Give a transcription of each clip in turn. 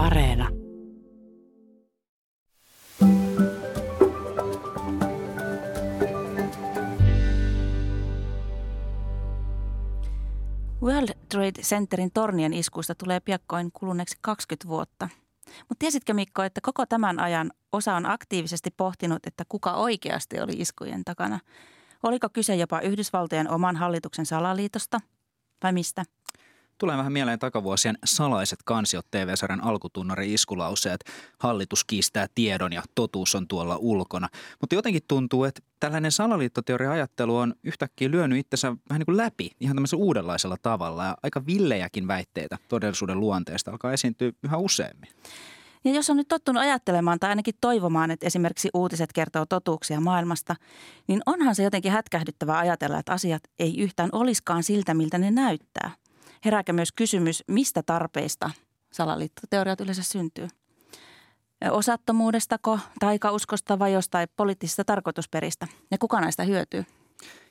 Areena. World Trade Centerin tornien iskuista tulee piakkoin kuluneeksi 20 vuotta. Mutta tiesitkö Mikko, että koko tämän ajan osa on aktiivisesti pohtinut, että kuka oikeasti oli iskujen takana? Oliko kyse jopa Yhdysvaltojen oman hallituksen salaliitosta vai mistä? Tulee vähän mieleen takavuosien salaiset kansiot TV-sarjan alkutunnari iskulauseet. Hallitus kiistää tiedon ja totuus on tuolla ulkona. Mutta jotenkin tuntuu, että tällainen salaliittoteoria-ajattelu on yhtäkkiä lyönyt itsensä vähän niin kuin läpi ihan tämmöisellä uudenlaisella tavalla. Ja aika villejäkin väitteitä todellisuuden luonteesta alkaa esiintyä yhä useammin. Ja jos on nyt tottunut ajattelemaan tai ainakin toivomaan, että esimerkiksi uutiset kertoo totuuksia maailmasta, niin onhan se jotenkin hätkähdyttävää ajatella, että asiat ei yhtään olisikaan siltä, miltä ne näyttää. Herääkö myös kysymys, mistä tarpeista salaliittoteoriat yleensä syntyy? Osattomuudestako, taikauskosta vai jostain poliittisesta tarkoitusperistä? Ja kuka näistä hyötyy?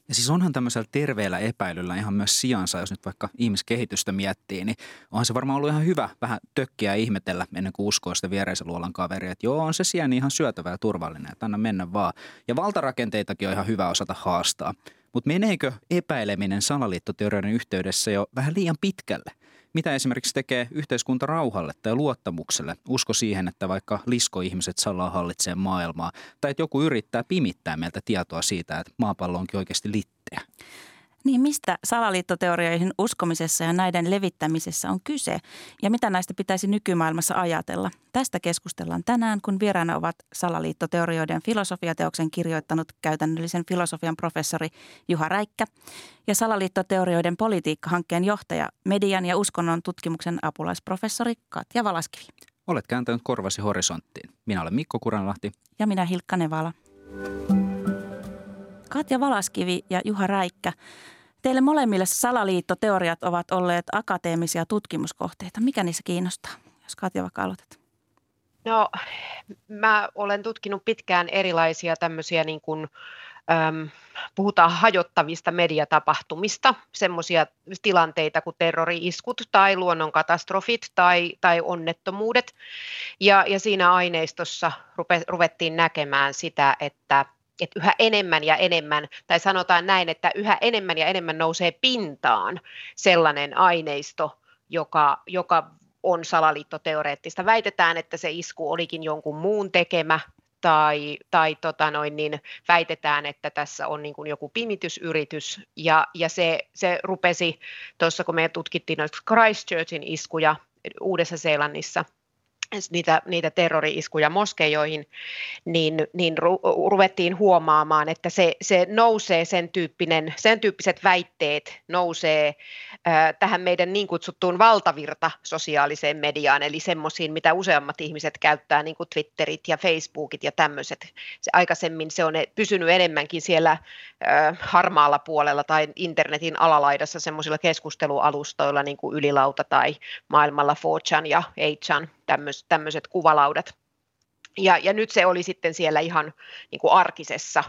Ja siis onhan tämmöisellä terveellä epäilyllä ihan myös sijansa, jos nyt vaikka ihmiskehitystä miettii, niin onhan se varmaan ollut ihan hyvä vähän tökkiä ihmetellä ennen kuin uskoo sitä viereisen luolan kaveria, että joo, on se sieni ihan syötävä ja turvallinen, että anna mennä vaan. Ja valtarakenteitakin on ihan hyvä osata haastaa. Mutta meneekö epäileminen salaliittoteorioiden yhteydessä jo vähän liian pitkälle? Mitä esimerkiksi tekee yhteiskunta rauhalle tai luottamukselle? Usko siihen, että vaikka liskoihmiset salaa hallitsee maailmaa, tai että joku yrittää pimittää meiltä tietoa siitä, että maapallo onkin oikeasti litteä. Niin mistä salaliittoteorioihin uskomisessa ja näiden levittämisessä on kyse ja mitä näistä pitäisi nykymaailmassa ajatella? Tästä keskustellaan tänään, kun vieraana ovat salaliittoteorioiden filosofiateoksen kirjoittanut käytännöllisen filosofian professori Juha Räikkä ja salaliittoteorioiden politiikkahankkeen johtaja, median ja uskonnon tutkimuksen apulaisprofessori Katja Valaskivi. Olet kääntänyt korvasi horisonttiin. Minä olen Mikko Kuranlahti. Ja minä Hilkka Nevala. Katja Valaskivi ja Juha Räikkä, teille molemmille salaliittoteoriat ovat olleet akateemisia tutkimuskohteita. Mikä niissä kiinnostaa, jos Katja vaikka aloitat? No, mä olen tutkinut pitkään erilaisia tämmöisiä niin kuin, äm, puhutaan hajottavista mediatapahtumista, semmoisia tilanteita kuin terrori-iskut tai luonnonkatastrofit tai, tai onnettomuudet. Ja, ja siinä aineistossa rupe, ruvettiin näkemään sitä, että – että yhä enemmän ja enemmän, tai sanotaan näin, että yhä enemmän ja enemmän nousee pintaan sellainen aineisto, joka, joka on salaliittoteoreettista. Väitetään, että se isku olikin jonkun muun tekemä, tai, tai tota noin, niin väitetään, että tässä on niin kuin joku pimitysyritys, ja, ja se, se rupesi tuossa, kun me tutkittiin noita Christchurchin iskuja Uudessa-Seelannissa – niitä, niitä terrori-iskuja moskeijoihin, niin, niin ru, ruvettiin huomaamaan, että se, se nousee sen, tyyppinen, sen tyyppiset väitteet nousee äh, tähän meidän niin kutsuttuun valtavirta sosiaaliseen mediaan, eli semmoisiin, mitä useammat ihmiset käyttää, niin kuin Twitterit ja Facebookit ja tämmöiset. Se, aikaisemmin se on pysynyt enemmänkin siellä äh, harmaalla puolella tai internetin alalaidassa semmoisilla keskustelualustoilla, niin kuin Ylilauta tai maailmalla 4chan ja 8chan tämmöiset kuvalaudat. Ja, ja nyt se oli sitten siellä ihan niin kuin arkisessa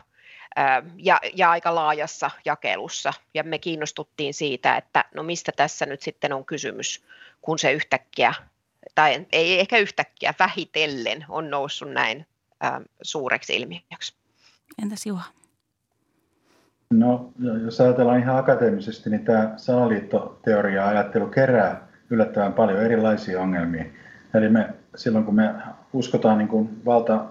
ja, ja aika laajassa jakelussa. Ja me kiinnostuttiin siitä, että no mistä tässä nyt sitten on kysymys, kun se yhtäkkiä, tai ei ehkä yhtäkkiä, vähitellen on noussut näin suureksi ilmiöksi. Entäs Juha? No, jos ajatellaan ihan akateemisesti, niin tämä salaliittoteoria-ajattelu kerää yllättävän paljon erilaisia ongelmia. Eli me, silloin kun me uskotaan niin kuin valta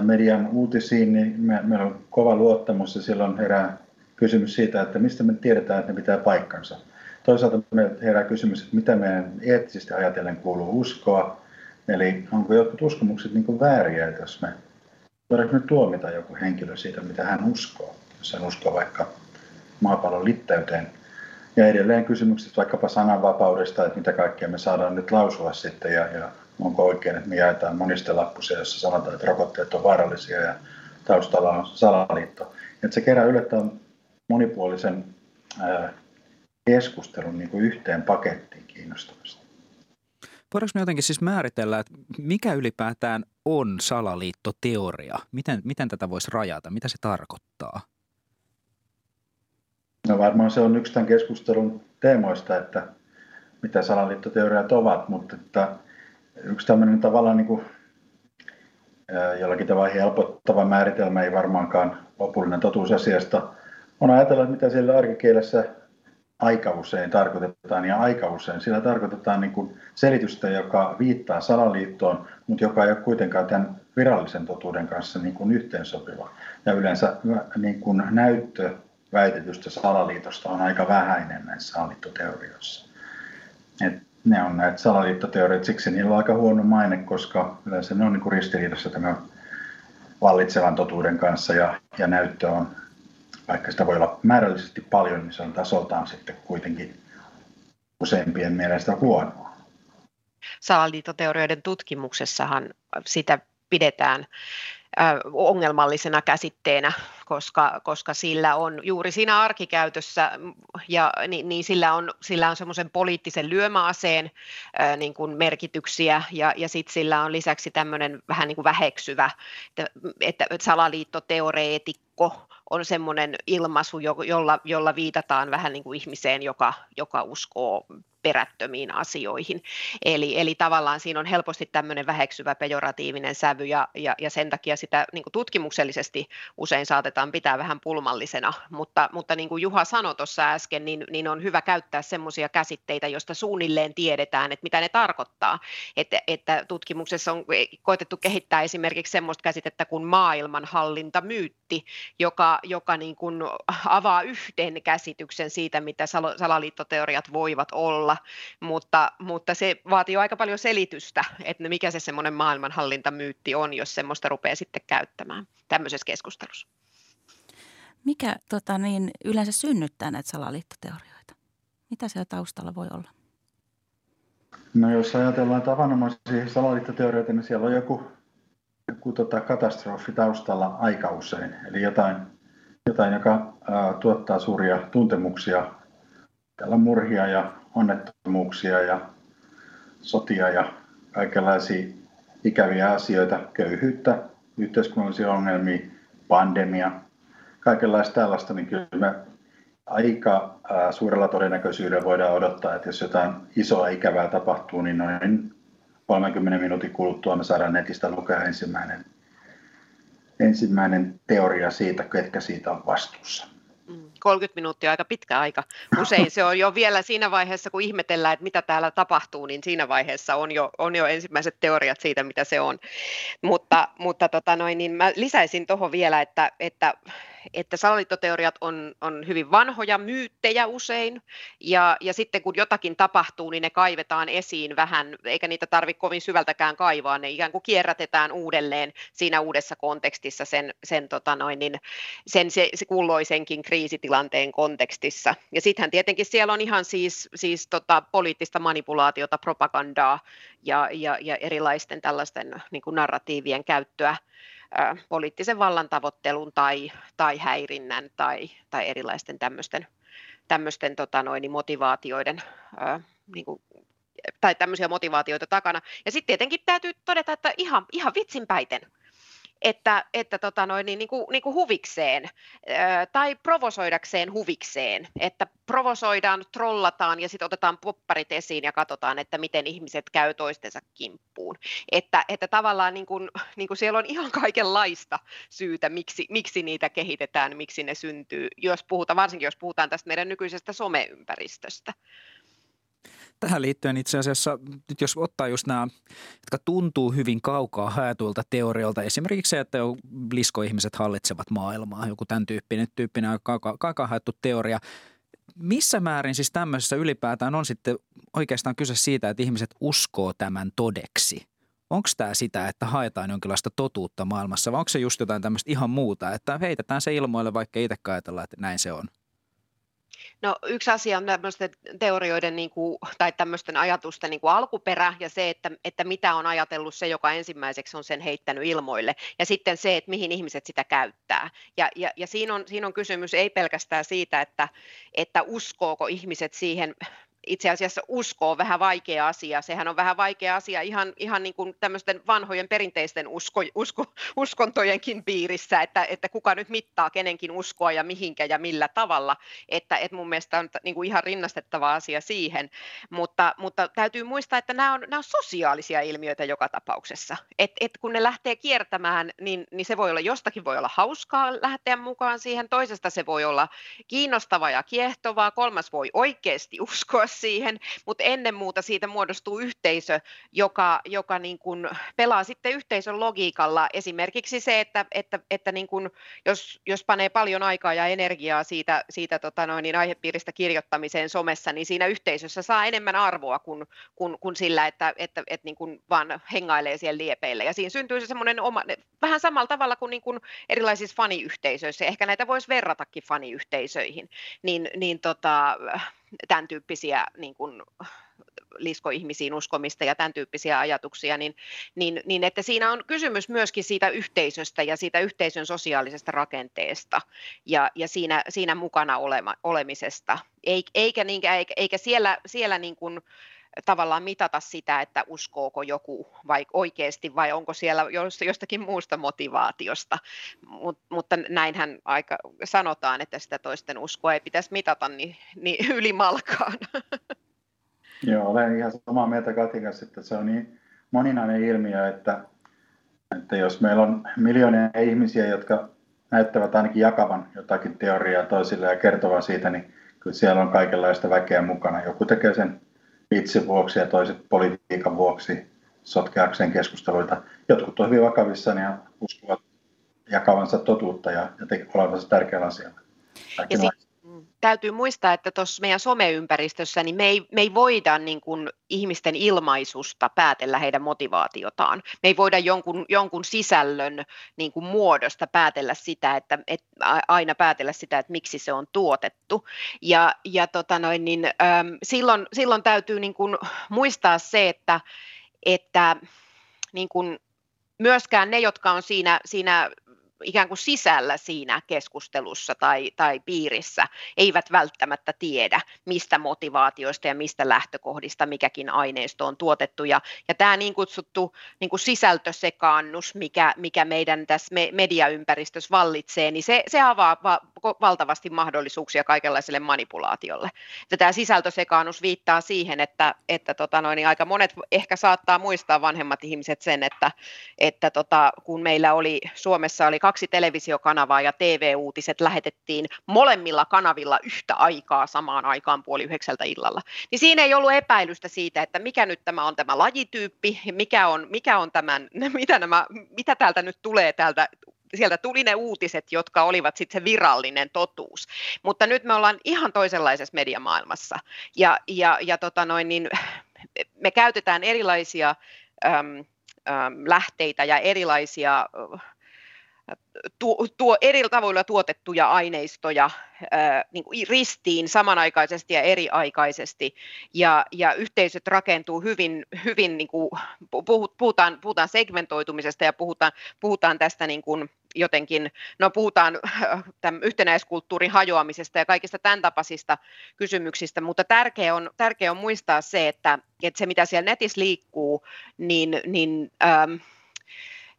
median uutisiin, niin me, meillä on kova luottamus ja silloin herää kysymys siitä, että mistä me tiedetään, että ne pitää paikkansa. Toisaalta me herää kysymys, että mitä meidän eettisesti ajatellen kuuluu uskoa. Eli onko jotkut uskomukset niin kuin vääriä, että jos me voidaanko me tuomita joku henkilö siitä, mitä hän uskoo, jos hän uskoo vaikka maapallon litteyteen – ja edelleen kysymykset vaikkapa sananvapaudesta, että mitä kaikkea me saadaan nyt lausua sitten ja, ja onko oikein, että me jaetaan monista lappusia, jossa sanotaan, että rokotteet on vaarallisia ja taustalla on salaliitto. Että se kerää yllättäen monipuolisen keskustelun niin kuin yhteen pakettiin kiinnostavasti. Voidaanko me jotenkin siis määritellä, että mikä ylipäätään on salaliittoteoria? Miten, miten tätä voisi rajata? Mitä se tarkoittaa? No varmaan se on yksi tämän keskustelun teemoista, että mitä salaliittoteoriat ovat, mutta että yksi tämmöinen tavallaan niin kuin, jollakin tavalla helpottava määritelmä, ei varmaankaan lopullinen totuus asiasta, on ajatella, mitä siellä arkikielessä aika usein tarkoitetaan, ja aika usein sillä tarkoitetaan niin kuin selitystä, joka viittaa salaliittoon, mutta joka ei ole kuitenkaan tämän virallisen totuuden kanssa niin kuin yhteensopiva. Ja yleensä niin kuin näyttö väitetystä salaliitosta on aika vähäinen näissä salaliittoteorioissa. Et ne on näitä salaliittoteorioita, siksi niillä on aika huono maine, koska yleensä ne on niin ristiriidassa tämän vallitsevan totuuden kanssa ja, ja näyttö on vaikka sitä voi olla määrällisesti paljon, niin se on tasoltaan sitten kuitenkin useimpien mielestä huonoa. Salaliittoteorioiden tutkimuksessahan sitä pidetään ongelmallisena käsitteenä, koska, koska sillä on juuri siinä arkikäytössä ja niin, niin sillä on, sillä on semmoisen poliittisen lyömäaseen ää, niin kuin merkityksiä ja, ja sitten sillä on lisäksi tämmöinen vähän niin kuin väheksyvä, että, että salaliittoteoreetikko on semmoinen ilmaisu, jolla, jolla viitataan vähän niin kuin ihmiseen, joka, joka uskoo perättömiin asioihin. Eli, eli tavallaan siinä on helposti tämmöinen väheksyvä pejoratiivinen sävy ja, ja, ja sen takia sitä niin tutkimuksellisesti usein saatetaan pitää vähän pulmallisena, mutta, mutta niin kuin Juha sanoi tuossa äsken, niin, niin on hyvä käyttää semmoisia käsitteitä, joista suunnilleen tiedetään, että mitä ne tarkoittaa. Että, että tutkimuksessa on koetettu kehittää esimerkiksi semmoista käsitettä kuin maailmanhallintamyytti, joka, joka niin kuin avaa yhden käsityksen siitä, mitä salaliittoteoriat voivat olla, olla, mutta, mutta se vaatii jo aika paljon selitystä, että mikä se semmoinen maailmanhallintamyytti on, jos semmoista rupeaa sitten käyttämään tämmöisessä keskustelussa. Mikä tota, niin, yleensä synnyttää näitä salaliittoteorioita? Mitä siellä taustalla voi olla? No jos ajatellaan tavanomaisia salaliittoteorioita, niin siellä on joku, joku tota, katastrofi taustalla aika usein. Eli jotain, jotain joka ää, tuottaa suuria tuntemuksia, täällä murhia ja onnettomuuksia ja sotia ja kaikenlaisia ikäviä asioita, köyhyyttä, yhteiskunnallisia ongelmia, pandemia, kaikenlaista tällaista, niin kyllä me aika suurella todennäköisyydellä voidaan odottaa, että jos jotain isoa ikävää tapahtuu, niin noin 30 minuutin kuluttua me saadaan netistä lukea ensimmäinen, ensimmäinen teoria siitä, ketkä siitä on vastuussa. 30 minuuttia aika pitkä aika. Usein se on jo vielä siinä vaiheessa, kun ihmetellään, että mitä täällä tapahtuu, niin siinä vaiheessa on jo, on jo ensimmäiset teoriat siitä, mitä se on. Mutta, mutta tota noin, niin mä lisäisin tuohon vielä, että, että että salaliittoteoriat on, on hyvin vanhoja myyttejä usein, ja, ja sitten kun jotakin tapahtuu, niin ne kaivetaan esiin vähän, eikä niitä tarvitse kovin syvältäkään kaivaa, ne ikään kuin kierrätetään uudelleen siinä uudessa kontekstissa sen, sen, tota noin, niin sen se, se kulloisenkin kriisitilanteen kontekstissa. Ja sittenhän tietenkin siellä on ihan siis, siis tota, poliittista manipulaatiota, propagandaa ja, ja, ja erilaisten tällaisten niin kuin narratiivien käyttöä, poliittisen vallan tavoittelun tai, tai häirinnän tai, tai erilaisten tämmöisten, tämmöisten tota noin, motivaatioiden ää, niin kuin, tai tämmöisiä motivaatioita takana. Ja sitten tietenkin täytyy todeta, että ihan, ihan vitsinpäiten että, että tota noin, niin, niin, kuin, niin kuin huvikseen tai provosoidakseen huvikseen, että provosoidaan, trollataan ja sitten otetaan popparit esiin ja katsotaan, että miten ihmiset käy toistensa kimppuun. Että, että tavallaan niin kuin, niin kuin siellä on ihan kaikenlaista syytä, miksi, miksi niitä kehitetään, miksi ne syntyy, jos puhutaan, varsinkin jos puhutaan tästä meidän nykyisestä someympäristöstä tähän liittyen itse asiassa, nyt jos ottaa just nämä, jotka tuntuu hyvin kaukaa haetuilta teorioilta, esimerkiksi se, että liskoihmiset hallitsevat maailmaa, joku tämän tyyppinen, tyyppinen kaukaa, kaukaa haettu teoria. Missä määrin siis tämmöisessä ylipäätään on sitten oikeastaan kyse siitä, että ihmiset uskoo tämän todeksi? Onko tämä sitä, että haetaan jonkinlaista totuutta maailmassa vai onko se just jotain tämmöistä ihan muuta, että heitetään se ilmoille, vaikka itse ajatellaan, että näin se on? No yksi asia on tämmöisten teorioiden niin kuin, tai tämmöisten ajatusten niin kuin alkuperä ja se, että, että mitä on ajatellut se, joka ensimmäiseksi on sen heittänyt ilmoille ja sitten se, että mihin ihmiset sitä käyttää. Ja, ja, ja siinä, on, siinä on kysymys ei pelkästään siitä, että, että uskooko ihmiset siihen itse asiassa usko on vähän vaikea asia. Sehän on vähän vaikea asia ihan, ihan niin kuin tämmöisten vanhojen perinteisten usko, usko, uskontojenkin piirissä, että, että kuka nyt mittaa kenenkin uskoa ja mihinkä ja millä tavalla. Että, että mun mielestä on niin kuin ihan rinnastettava asia siihen. Mutta, mutta täytyy muistaa, että nämä on, nämä on sosiaalisia ilmiöitä joka tapauksessa. Et, et kun ne lähtee kiertämään, niin, niin se voi olla jostakin voi olla hauskaa lähteä mukaan siihen, toisesta se voi olla kiinnostavaa ja kiehtovaa, kolmas voi oikeasti uskoa siihen, mutta ennen muuta siitä muodostuu yhteisö, joka, joka niin kuin pelaa sitten yhteisön logiikalla. Esimerkiksi se, että, että, että niin kuin jos, jos panee paljon aikaa ja energiaa siitä, siitä tota noin, niin aihepiiristä kirjoittamiseen somessa, niin siinä yhteisössä saa enemmän arvoa kuin, kuin, kuin sillä, että, että, että niin kuin vaan hengailee siellä liepeillä. Ja siinä syntyy se semmoinen oma, vähän samalla tavalla kuin, niin kuin erilaisissa faniyhteisöissä, ehkä näitä voisi verratakin faniyhteisöihin, niin, niin tota, tämän tyyppisiä niin kuin, liskoihmisiin uskomista ja tämän tyyppisiä ajatuksia, niin, niin, niin että siinä on kysymys myöskin siitä yhteisöstä ja siitä yhteisön sosiaalisesta rakenteesta ja, ja siinä, siinä mukana olema, olemisesta, eikä, eikä, eikä, eikä siellä, siellä niin kuin, tavallaan mitata sitä, että uskooko joku vai oikeasti vai onko siellä jostakin muusta motivaatiosta. Mut, mutta näinhän aika sanotaan, että sitä toisten uskoa ei pitäisi mitata niin, niin ylimalkaan. Joo, olen ihan samaa mieltä Katin kanssa, että se on niin moninainen ilmiö, että, että jos meillä on miljoonia ihmisiä, jotka näyttävät ainakin jakavan jotakin teoriaa toisille ja kertovan siitä, niin kyllä siellä on kaikenlaista väkeä mukana. Joku tekee sen vitsin vuoksi ja toiset politiikan vuoksi sotkeakseen keskusteluita. Jotkut on hyvin vakavissaan ja uskovat jakavansa totuutta ja, ja olevansa tärkeällä asialla. Ja sit, täytyy muistaa, että tuossa meidän someympäristössä niin me ei, me ei voida niin kuin ihmisten ilmaisusta päätellä heidän motivaatiotaan. Me ei voida jonkun, jonkun sisällön niin kuin muodosta päätellä sitä, että, että aina päätellä sitä, että miksi se on tuotettu. Ja, ja tota noin, niin, äm, silloin, silloin täytyy niin kuin muistaa se, että, että niin kuin myöskään ne, jotka on siinä, siinä ikään kuin sisällä siinä keskustelussa tai, tai piirissä eivät välttämättä tiedä, mistä motivaatioista ja mistä lähtökohdista mikäkin aineisto on tuotettu. Ja, ja tämä niin kutsuttu niin kuin sisältösekaannus, mikä, mikä meidän tässä mediaympäristössä vallitsee, niin se, se avaa va- valtavasti mahdollisuuksia kaikenlaiselle manipulaatiolle. Ja tämä sisältösekaannus viittaa siihen, että, että tota noin, niin aika monet ehkä saattaa muistaa vanhemmat ihmiset sen, että, että tota, kun meillä oli Suomessa oli kaksi televisiokanavaa ja TV-uutiset lähetettiin molemmilla kanavilla yhtä aikaa samaan aikaan puoli yhdeksältä illalla. Niin siinä ei ollut epäilystä siitä, että mikä nyt tämä on tämä lajityyppi, mikä on, mikä on tämän, mitä, nämä, mitä täältä nyt tulee täältä sieltä tuli ne uutiset, jotka olivat sitten se virallinen totuus. Mutta nyt me ollaan ihan toisenlaisessa mediamaailmassa. Ja, ja, ja tota noin, niin me käytetään erilaisia äm, äm, lähteitä ja erilaisia tuo, tuo eri tavoilla tuotettuja aineistoja ää, niin kuin ristiin samanaikaisesti ja eriaikaisesti, ja, ja yhteisöt rakentuu hyvin, hyvin niin kuin, puhutaan, puhutaan segmentoitumisesta ja puhutaan, puhutaan tästä niin kuin, jotenkin, no puhutaan tämän yhtenäiskulttuurin hajoamisesta ja kaikista tämän tapaisista kysymyksistä, mutta tärkeää on, tärkeä on muistaa se, että, että se mitä siellä netissä liikkuu, niin, niin ähm,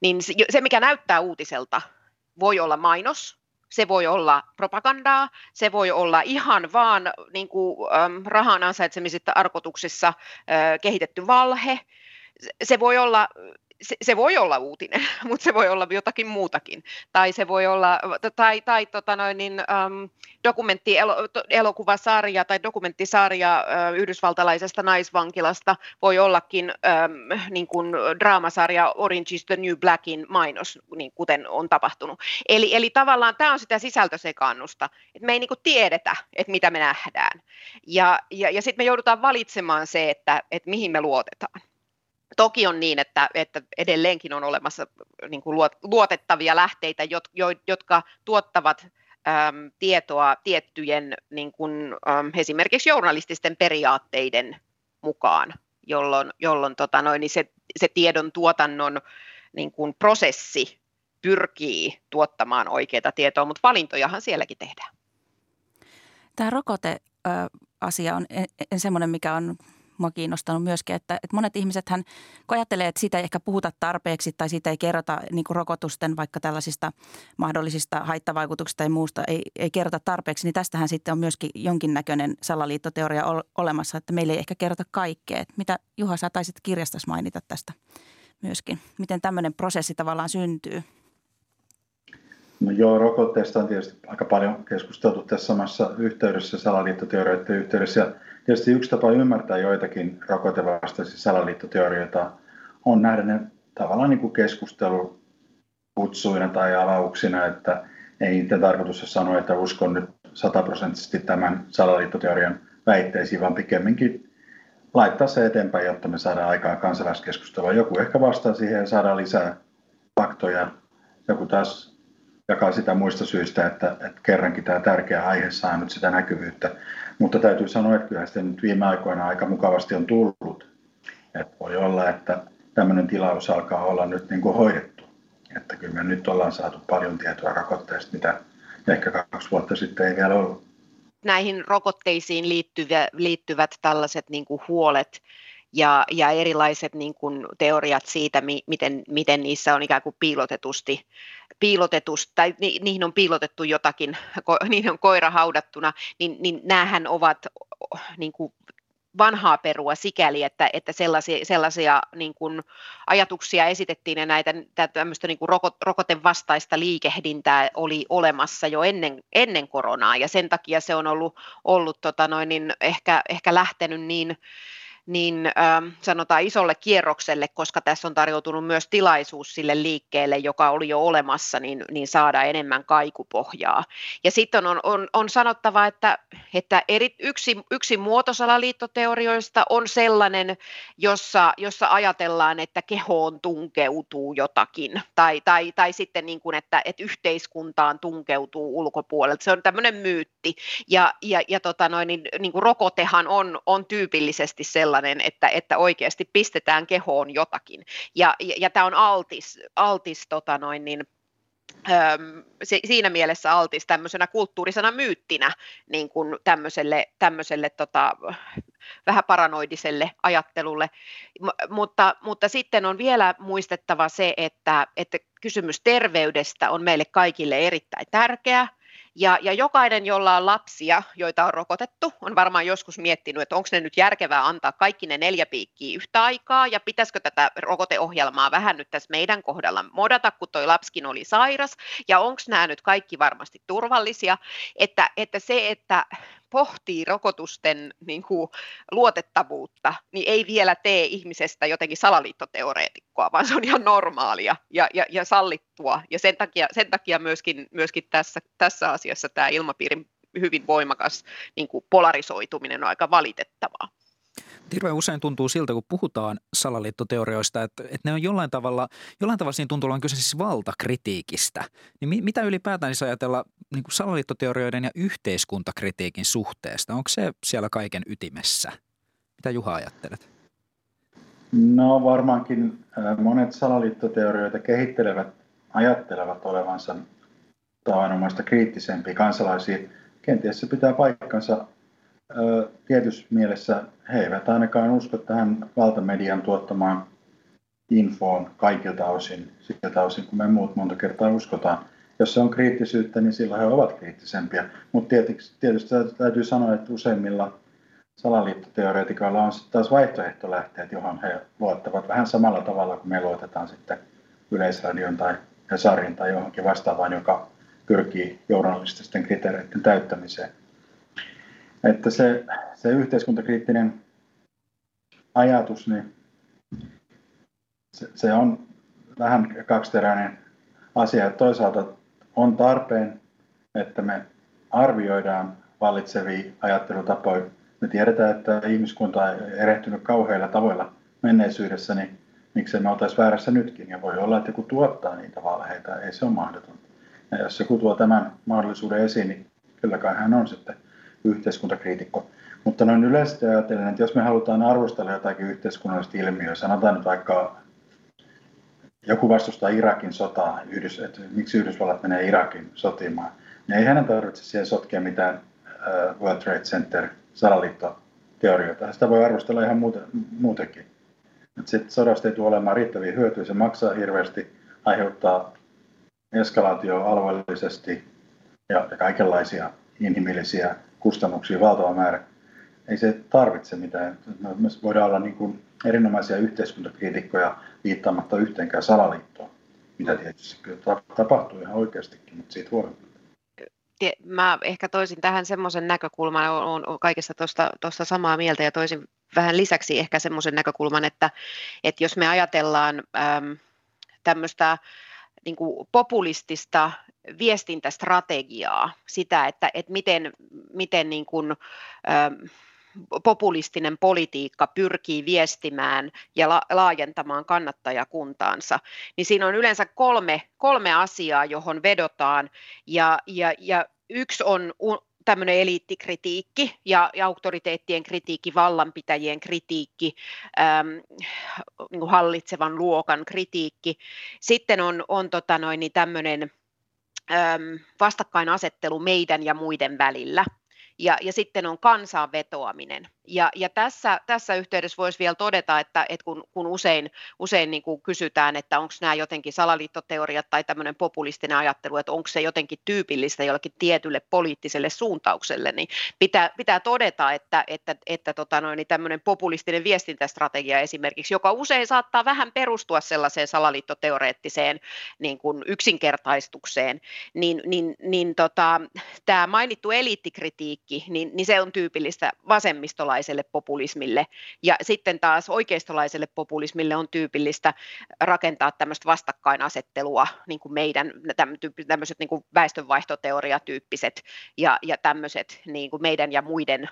niin se, mikä näyttää uutiselta, voi olla mainos, se voi olla propagandaa, se voi olla ihan vaan niin kuin, äm, rahan ansaitsemisista tarkoituksissa äh, kehitetty valhe, se voi olla se, se voi olla uutinen, mutta se voi olla jotakin muutakin. Tai se voi olla, tai, tai tota noin, niin, um, dokumenttielokuvasarja tai dokumenttisarja uh, yhdysvaltalaisesta naisvankilasta voi ollakin um, niin kuin draamasarja Orange is the New Blackin mainos, niin kuten on tapahtunut. Eli, eli tavallaan tämä on sitä sisältösekaannusta, että me ei niin kuin tiedetä, että mitä me nähdään. Ja, ja, ja sitten me joudutaan valitsemaan se, että, että mihin me luotetaan. Toki on niin, että, että edelleenkin on olemassa niin kuin luotettavia lähteitä, jotka tuottavat äm, tietoa tiettyjen niin kuin, äm, esimerkiksi journalististen periaatteiden mukaan, jolloin, jolloin tota noin, niin se, se tiedon tuotannon niin kuin prosessi pyrkii tuottamaan oikeaa tietoa, mutta valintojahan sielläkin tehdään. Tämä rokote asia on en, semmoinen, mikä on mua kiinnostanut myöskin, että, että monet ihmiset hän, ajattelee, että siitä ei ehkä puhuta tarpeeksi tai siitä ei kerrota niin rokotusten vaikka tällaisista mahdollisista haittavaikutuksista tai muusta, ei, ei kerrota tarpeeksi, niin tästähän sitten on myöskin jonkinnäköinen salaliittoteoria olemassa, että meillä ei ehkä kerrota kaikkea. Että mitä Juha, sä taisit kirjastasi mainita tästä myöskin, miten tämmöinen prosessi tavallaan syntyy? No joo, rokotteesta on tietysti aika paljon keskusteltu tässä samassa yhteydessä, salaliittoteorioiden yhteydessä. Ja tietysti yksi tapa ymmärtää joitakin rokotevastaisia salaliittoteorioita on nähdä ne tavallaan niin keskustelukutsuina tai avauksina, että ei niiden tarkoitus sanoa, että uskon nyt sataprosenttisesti tämän salaliittoteorian väitteisiin, vaan pikemminkin laittaa se eteenpäin, jotta me saadaan aikaan kansalaiskeskustelua. Joku ehkä vastaa siihen ja saadaan lisää faktoja. Joku taas jakaa sitä muista syistä, että, että kerrankin tämä tärkeä aihe saa nyt sitä näkyvyyttä. Mutta täytyy sanoa, että kyllä nyt viime aikoina aika mukavasti on tullut. Että voi olla, että tämmöinen tilaus alkaa olla nyt niin kuin hoidettu. Että kyllä me nyt ollaan saatu paljon tietoa rokotteesta, mitä ehkä kaksi vuotta sitten ei vielä ollut. Näihin rokotteisiin liittyvät tällaiset niin kuin huolet ja, ja erilaiset niin kuin teoriat siitä, mi, miten, miten niissä on ikään kuin piilotetusti, piilotetusti tai ni, niihin on piilotettu jotakin, ko, niihin on koira haudattuna, niin, niin näähän ovat niin kuin vanhaa perua sikäli, että, että sellaisia, sellaisia niin kuin ajatuksia esitettiin ja näitä tämmöistä niin kuin rokotevastaista liikehdintää oli olemassa jo ennen, ennen koronaa ja sen takia se on ollut, ollut tota noin, niin ehkä, ehkä lähtenyt niin niin äh, sanotaan isolle kierrokselle, koska tässä on tarjoutunut myös tilaisuus sille liikkeelle, joka oli jo olemassa, niin, niin saada enemmän kaikupohjaa. Ja sitten on, on, on sanottava, että, että eri, yksi, yksi muotosalaliittoteorioista on sellainen, jossa, jossa ajatellaan, että kehoon tunkeutuu jotakin, tai, tai, tai sitten niin kuin, että, että yhteiskuntaan tunkeutuu ulkopuolelta. Se on tämmöinen myytti, ja, ja, ja tota noin, niin, niin kuin rokotehan on, on tyypillisesti sellainen, sellainen, että, että oikeasti pistetään kehoon jotakin. Ja, ja, ja tämä on altis, altis tota noin, niin, Öm, se, siinä mielessä altis tämmöisenä kulttuurisena myyttinä niin kuin tämmöiselle, tämmöiselle tota, vähän paranoidiselle ajattelulle. M- mutta, mutta sitten on vielä muistettava se, että, että kysymys terveydestä on meille kaikille erittäin tärkeä. Ja, ja jokainen, jolla on lapsia, joita on rokotettu, on varmaan joskus miettinyt, että onko ne nyt järkevää antaa kaikki ne neljä piikkiä yhtä aikaa, ja pitäisikö tätä rokoteohjelmaa vähän nyt tässä meidän kohdalla modata, kun toi lapskin oli sairas, ja onko nämä nyt kaikki varmasti turvallisia, että, että se, että pohtii rokotusten niin kuin, luotettavuutta, niin ei vielä tee ihmisestä jotenkin salaliittoteoreetikkoa, vaan se on ihan normaalia ja, ja, ja sallittua. Ja sen takia, sen takia myöskin, myöskin tässä, tässä asiassa tämä ilmapiirin hyvin voimakas niin kuin polarisoituminen on aika valitettavaa. Hirveän usein tuntuu siltä, kun puhutaan salaliittoteorioista, että, että ne on jollain tavalla, jollain tavalla siinä tuntuu olevan kyse siis valtakritiikistä. Niin mi, mitä ylipäätään siis ajatella niin kuin salaliittoteorioiden ja yhteiskuntakritiikin suhteesta? Onko se siellä kaiken ytimessä? Mitä Juha ajattelet? No varmaankin monet salaliittoteorioita kehittelevät ajattelevat olevansa tavanomaista kriittisempiä kansalaisia. Kenties se pitää paikkansa tietyssä mielessä he eivät ainakaan usko tähän valtamedian tuottamaan infoon kaikilta osin, siltä osin kuin me muut monta kertaa uskotaan. Jos se on kriittisyyttä, niin silloin he ovat kriittisempiä. Mutta tietysti, tietysti täytyy sanoa, että useimmilla salaliittoteoreetikoilla on sitten taas vaihtoehtolähteet, johon he luottavat vähän samalla tavalla kuin me luotetaan sitten Yleisradion tai Hesarin tai johonkin vastaavaan, joka pyrkii journalististen kriteereiden täyttämiseen. Että se, se yhteiskuntakriittinen ajatus, niin se, se on vähän kaksiteräinen asia. Toisaalta on tarpeen, että me arvioidaan vallitsevia ajattelutapoja. Me tiedetään, että ihmiskunta on erehtynyt kauheilla tavoilla menneisyydessä, niin miksei me oltaisiin väärässä nytkin. Ja voi olla, että joku tuottaa niitä valheita, ei se ole mahdotonta. Ja jos joku tuo tämän mahdollisuuden esiin, niin kyllä kai hän on sitten yhteiskuntakriitikko. Mutta noin yleisesti ajatellen, että jos me halutaan arvostella jotakin yhteiskunnallista ilmiöä, sanotaan nyt vaikka joku vastustaa Irakin sotaa, että miksi Yhdysvallat menee Irakin sotimaan, niin ei hänen tarvitse siihen sotkea mitään World Trade Center salaliittoteorioita. Sitä voi arvostella ihan muuten, muutenkin. Sitten sodasta ei tule olemaan riittäviä hyötyjä, se maksaa hirveästi, aiheuttaa eskalaatio alueellisesti ja, ja kaikenlaisia inhimillisiä kustannuksia valtava määrä. Ei se tarvitse mitään. Me voidaan olla niin kuin erinomaisia yhteiskuntakriitikkoja viittaamatta yhteenkään salaliittoon, mitä tietysti kyllä tapahtuu ihan oikeastikin, mutta siitä huolimatta mä ehkä toisin tähän semmoisen näkökulman, olen kaikesta tuosta samaa mieltä ja toisin vähän lisäksi ehkä semmoisen näkökulman, että, että jos me ajatellaan äm, tämmöistä niin kuin populistista viestintästrategiaa, sitä, että, että miten, miten niin kuin, äm, populistinen politiikka pyrkii viestimään ja la- laajentamaan kannattajakuntaansa, niin siinä on yleensä kolme, kolme asiaa, johon vedotaan, ja, ja, ja yksi on tämmöinen eliittikritiikki ja, ja auktoriteettien kritiikki, vallanpitäjien kritiikki, äm, niin kuin hallitsevan luokan kritiikki. Sitten on, on tota noin, niin tämmöinen äm, vastakkainasettelu meidän ja muiden välillä. Ja, ja sitten on kansaan vetoaminen. Ja, ja tässä, tässä yhteydessä voisi vielä todeta, että, että kun, kun usein, usein niin kuin kysytään, että onko nämä jotenkin salaliittoteoriat tai tämmöinen populistinen ajattelu, että onko se jotenkin tyypillistä jollekin tietylle poliittiselle suuntaukselle, niin pitää, pitää todeta, että, että, että tota noin, niin tämmöinen populistinen viestintästrategia esimerkiksi, joka usein saattaa vähän perustua sellaiseen salaliittoteoreettiseen niin kuin yksinkertaistukseen, niin, niin, niin tota, tämä mainittu eliittikritiikki, niin, niin se on tyypillistä vasemmistolaisille vasemmistolaiselle populismille. Ja sitten taas oikeistolaiselle populismille on tyypillistä rakentaa tämmöistä vastakkainasettelua, niin kuin meidän tämmöiset niin väestönvaihtoteoriatyyppiset ja, ja tämmöiset niin kuin meidän ja muiden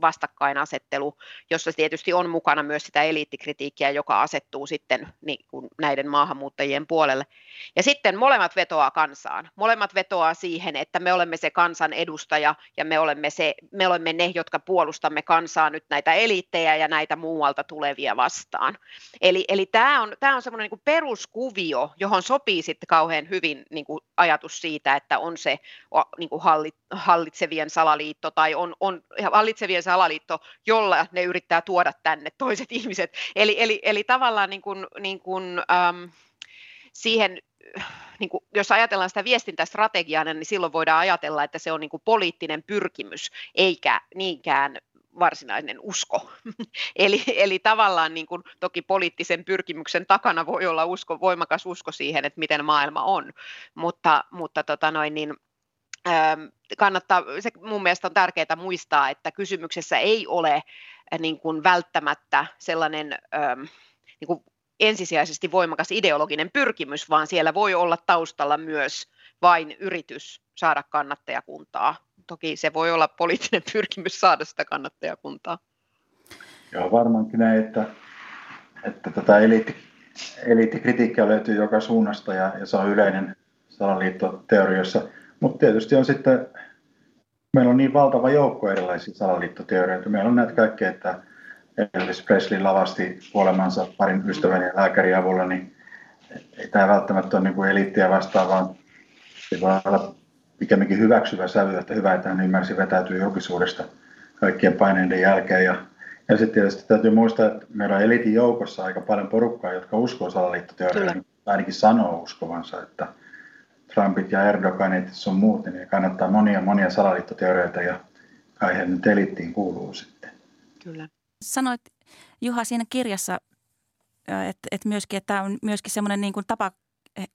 vastakkainasettelu, jossa tietysti on mukana myös sitä eliittikritiikkiä, joka asettuu sitten niin kuin näiden maahanmuuttajien puolelle. Ja sitten molemmat vetoaa kansaan. Molemmat vetoaa siihen, että me olemme se kansan edustaja ja me olemme, se, me olemme ne, jotka puolustamme kansaa kansaa nyt näitä eliittejä ja näitä muualta tulevia vastaan. Eli, eli tämä on, tämä on semmoinen niin peruskuvio, johon sopii sitten kauhean hyvin niin kuin ajatus siitä, että on se niin kuin hallitsevien salaliitto tai on, on hallitsevien salaliitto, jolla ne yrittää tuoda tänne toiset ihmiset. Eli, eli, eli tavallaan niin kuin, niin kuin, äm, siihen niin kuin, jos ajatellaan sitä viestintästrategiaa, niin silloin voidaan ajatella, että se on niin kuin poliittinen pyrkimys, eikä niinkään varsinainen usko. eli, eli tavallaan niin kuin, toki poliittisen pyrkimyksen takana voi olla usko, voimakas usko siihen, että miten maailma on, mutta, mutta tota noin, niin, kannattaa, se mun mielestä on tärkeää muistaa, että kysymyksessä ei ole äh, niin kuin välttämättä sellainen niin kuin ensisijaisesti voimakas ideologinen pyrkimys, vaan siellä voi olla taustalla myös vain yritys saada kannattajakuntaa toki se voi olla poliittinen pyrkimys saada sitä kannattajakuntaa. Joo, varmaankin näin, että, että tätä eliitti, eliittikritiikkiä löytyy joka suunnasta ja, ja se on yleinen salaliittoteorioissa. Mutta tietysti on sitten, meillä on niin valtava joukko erilaisia salaliittoteorioita. Meillä on näitä kaikkea, että Elvis Presley lavasti kuolemansa parin ystävän ja lääkärin avulla, niin ei tämä välttämättä ole niin kuin eliittiä vastaan, vaan se voi olla pikemminkin hyväksyvä sävy, että hyvä, että hän ymmärsi vetäytyä julkisuudesta kaikkien paineiden jälkeen. Ja, ja sitten tietysti täytyy muistaa, että meillä on elitin joukossa aika paljon porukkaa, jotka uskoo salaliittoteoriaan, ainakin sanoo uskovansa, että Trumpit ja Erdoganit ja sun muut, niin kannattaa monia monia salaliittoteorioita ja kai he nyt elittiin kuuluu sitten. Kyllä. Sanoit Juha siinä kirjassa, että, että myöskin, että tämä on myöskin semmoinen niin kuin tapa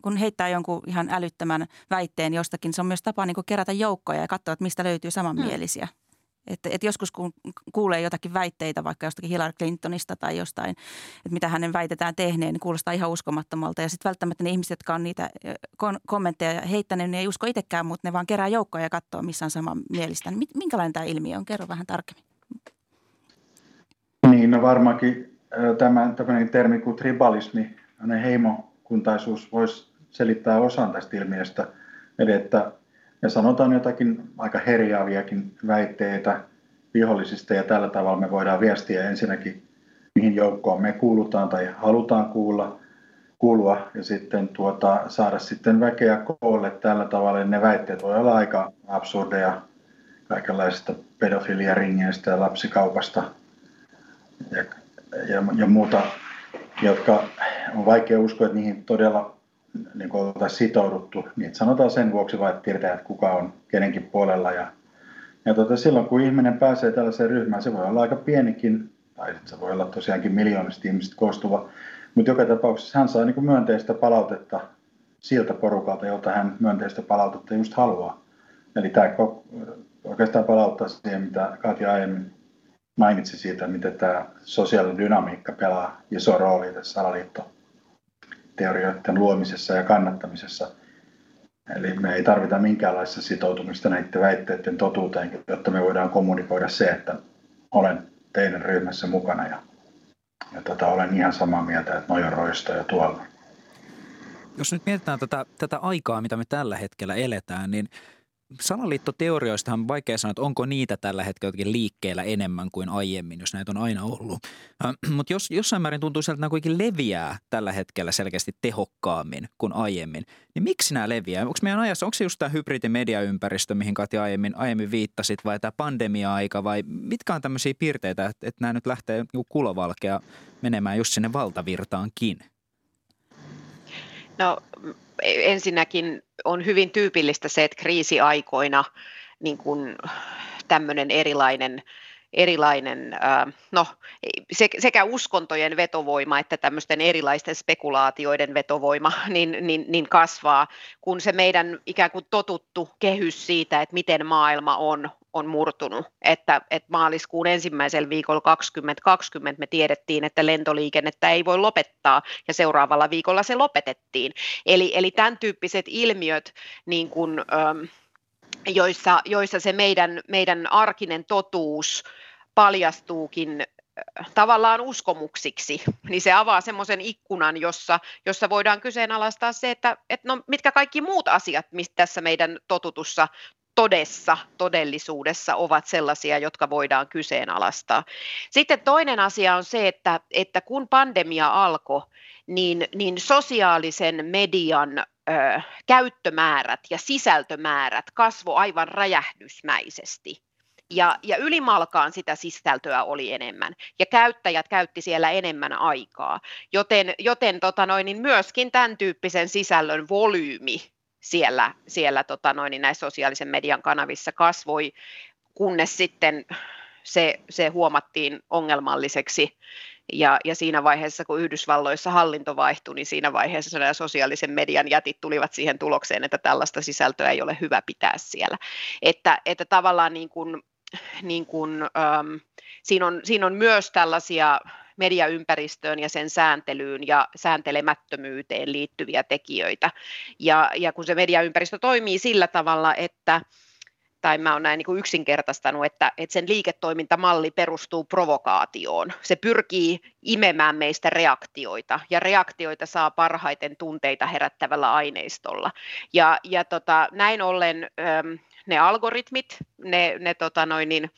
kun heittää jonkun ihan älyttömän väitteen jostakin, se on myös tapa niin kuin kerätä joukkoja ja katsoa, että mistä löytyy samanmielisiä. Mm. Että et joskus kun kuulee jotakin väitteitä vaikka jostakin Hillary Clintonista tai jostain, että mitä hänen väitetään tehneen, niin kuulostaa ihan uskomattomalta. Ja sitten välttämättä ne ihmiset, jotka on niitä kon- kommentteja heittäneet, niin ei usko itsekään, mutta ne vaan kerää joukkoja ja katsoo, missä on samanmielistä. Niin minkälainen tämä ilmiö on? Kerro vähän tarkemmin. Niin, no varmaankin tämä tämmöinen termi kuin tribalismi, heimo kuntaisuus voisi selittää osan tästä ilmiöstä. Eli että me sanotaan jotakin aika herjaaviakin väitteitä vihollisista ja tällä tavalla me voidaan viestiä ensinnäkin, mihin joukkoon me kuulutaan tai halutaan kuulla, kuulua ja sitten tuota, saada sitten väkeä koolle tällä tavalla. Ne väitteet voi olla aika absurdeja kaikenlaisista pedofiliaringeistä ja lapsikaupasta ja, ja, ja muuta, jotka on vaikea uskoa, että niihin todella niin oltaisiin sitouduttu. Niin sanotaan sen vuoksi vain, että tietää, että kuka on kenenkin puolella. Ja, ja tota, silloin kun ihminen pääsee tällaiseen ryhmään, se voi olla aika pienikin, tai se voi olla tosiaankin miljoonista ihmisistä koostuva, mutta joka tapauksessa hän saa niin kuin myönteistä palautetta siltä porukalta, jolta hän myönteistä palautetta just haluaa. Eli tämä oikeastaan palauttaa siihen, mitä Katja aiemmin mainitsi siitä, miten tämä sosiaalinen dynamiikka pelaa iso rooli tässä salaliittoteorioiden luomisessa ja kannattamisessa. Eli me ei tarvita minkäänlaista sitoutumista näiden väitteiden totuuteen, jotta me voidaan kommunikoida se, että olen teidän ryhmässä mukana ja, ja tota, olen ihan samaa mieltä, että noin on roistoja tuolla. Jos nyt mietitään tätä, tätä aikaa, mitä me tällä hetkellä eletään, niin salaliittoteorioista on vaikea sanoa, että onko niitä tällä hetkellä jotenkin liikkeellä enemmän kuin aiemmin, jos näitä on aina ollut. Äh, Mutta jos jossain määrin tuntuu sieltä, että nämä kuitenkin leviää tällä hetkellä selkeästi tehokkaammin kuin aiemmin, niin miksi nämä leviää? Onko meidän ajassa, onko se just tämä hybridimediaympäristö, mihin Katja aiemmin, aiemmin viittasit, vai tämä pandemia-aika, vai mitkä on tämmöisiä piirteitä, että, että nämä nyt lähtee niinku kulovalkea menemään just sinne valtavirtaankin? No ensinnäkin on hyvin tyypillistä se, että kriisiaikoina niin kuin tämmöinen erilainen erilainen, no, sekä uskontojen vetovoima että tämmöisten erilaisten spekulaatioiden vetovoima niin, niin, niin kasvaa, kun se meidän ikään kuin totuttu kehys siitä, että miten maailma on, on murtunut. Että, että maaliskuun ensimmäisellä viikolla 2020 me tiedettiin, että lentoliikennettä ei voi lopettaa ja seuraavalla viikolla se lopetettiin. Eli, eli tämän tyyppiset ilmiöt, niin kuin, joissa, joissa se meidän, meidän arkinen totuus paljastuukin tavallaan uskomuksiksi, niin se avaa semmoisen ikkunan, jossa, jossa voidaan kyseenalaistaa se, että, että no, mitkä kaikki muut asiat mistä tässä meidän totutussa todessa, todellisuudessa ovat sellaisia, jotka voidaan kyseenalaistaa. Sitten toinen asia on se, että, että kun pandemia alkoi, niin, niin sosiaalisen median ö, käyttömäärät ja sisältömäärät kasvo aivan räjähdysmäisesti. Ja, ja ylimalkaan sitä sisältöä oli enemmän ja käyttäjät käytti siellä enemmän aikaa, joten, joten tota noin, niin myöskin tämän tyyppisen sisällön volyymi siellä, siellä tota noin, niin näissä sosiaalisen median kanavissa kasvoi, kunnes sitten se, se huomattiin ongelmalliseksi. Ja, ja siinä vaiheessa, kun Yhdysvalloissa hallinto vaihtui, niin siinä vaiheessa nämä sosiaalisen median jätit tulivat siihen tulokseen, että tällaista sisältöä ei ole hyvä pitää siellä. Että, että tavallaan niin kuin, niin kuin, ähm, siinä, on, siinä on myös tällaisia mediaympäristöön ja sen sääntelyyn ja sääntelemättömyyteen liittyviä tekijöitä. Ja, ja kun se mediaympäristö toimii sillä tavalla, että tai mä oon näin niin kuin yksinkertaistanut, että, että sen liiketoimintamalli perustuu provokaatioon. Se pyrkii imemään meistä reaktioita, ja reaktioita saa parhaiten tunteita herättävällä aineistolla. Ja, ja tota, näin ollen ne algoritmit, ne, ne tota noin, niin,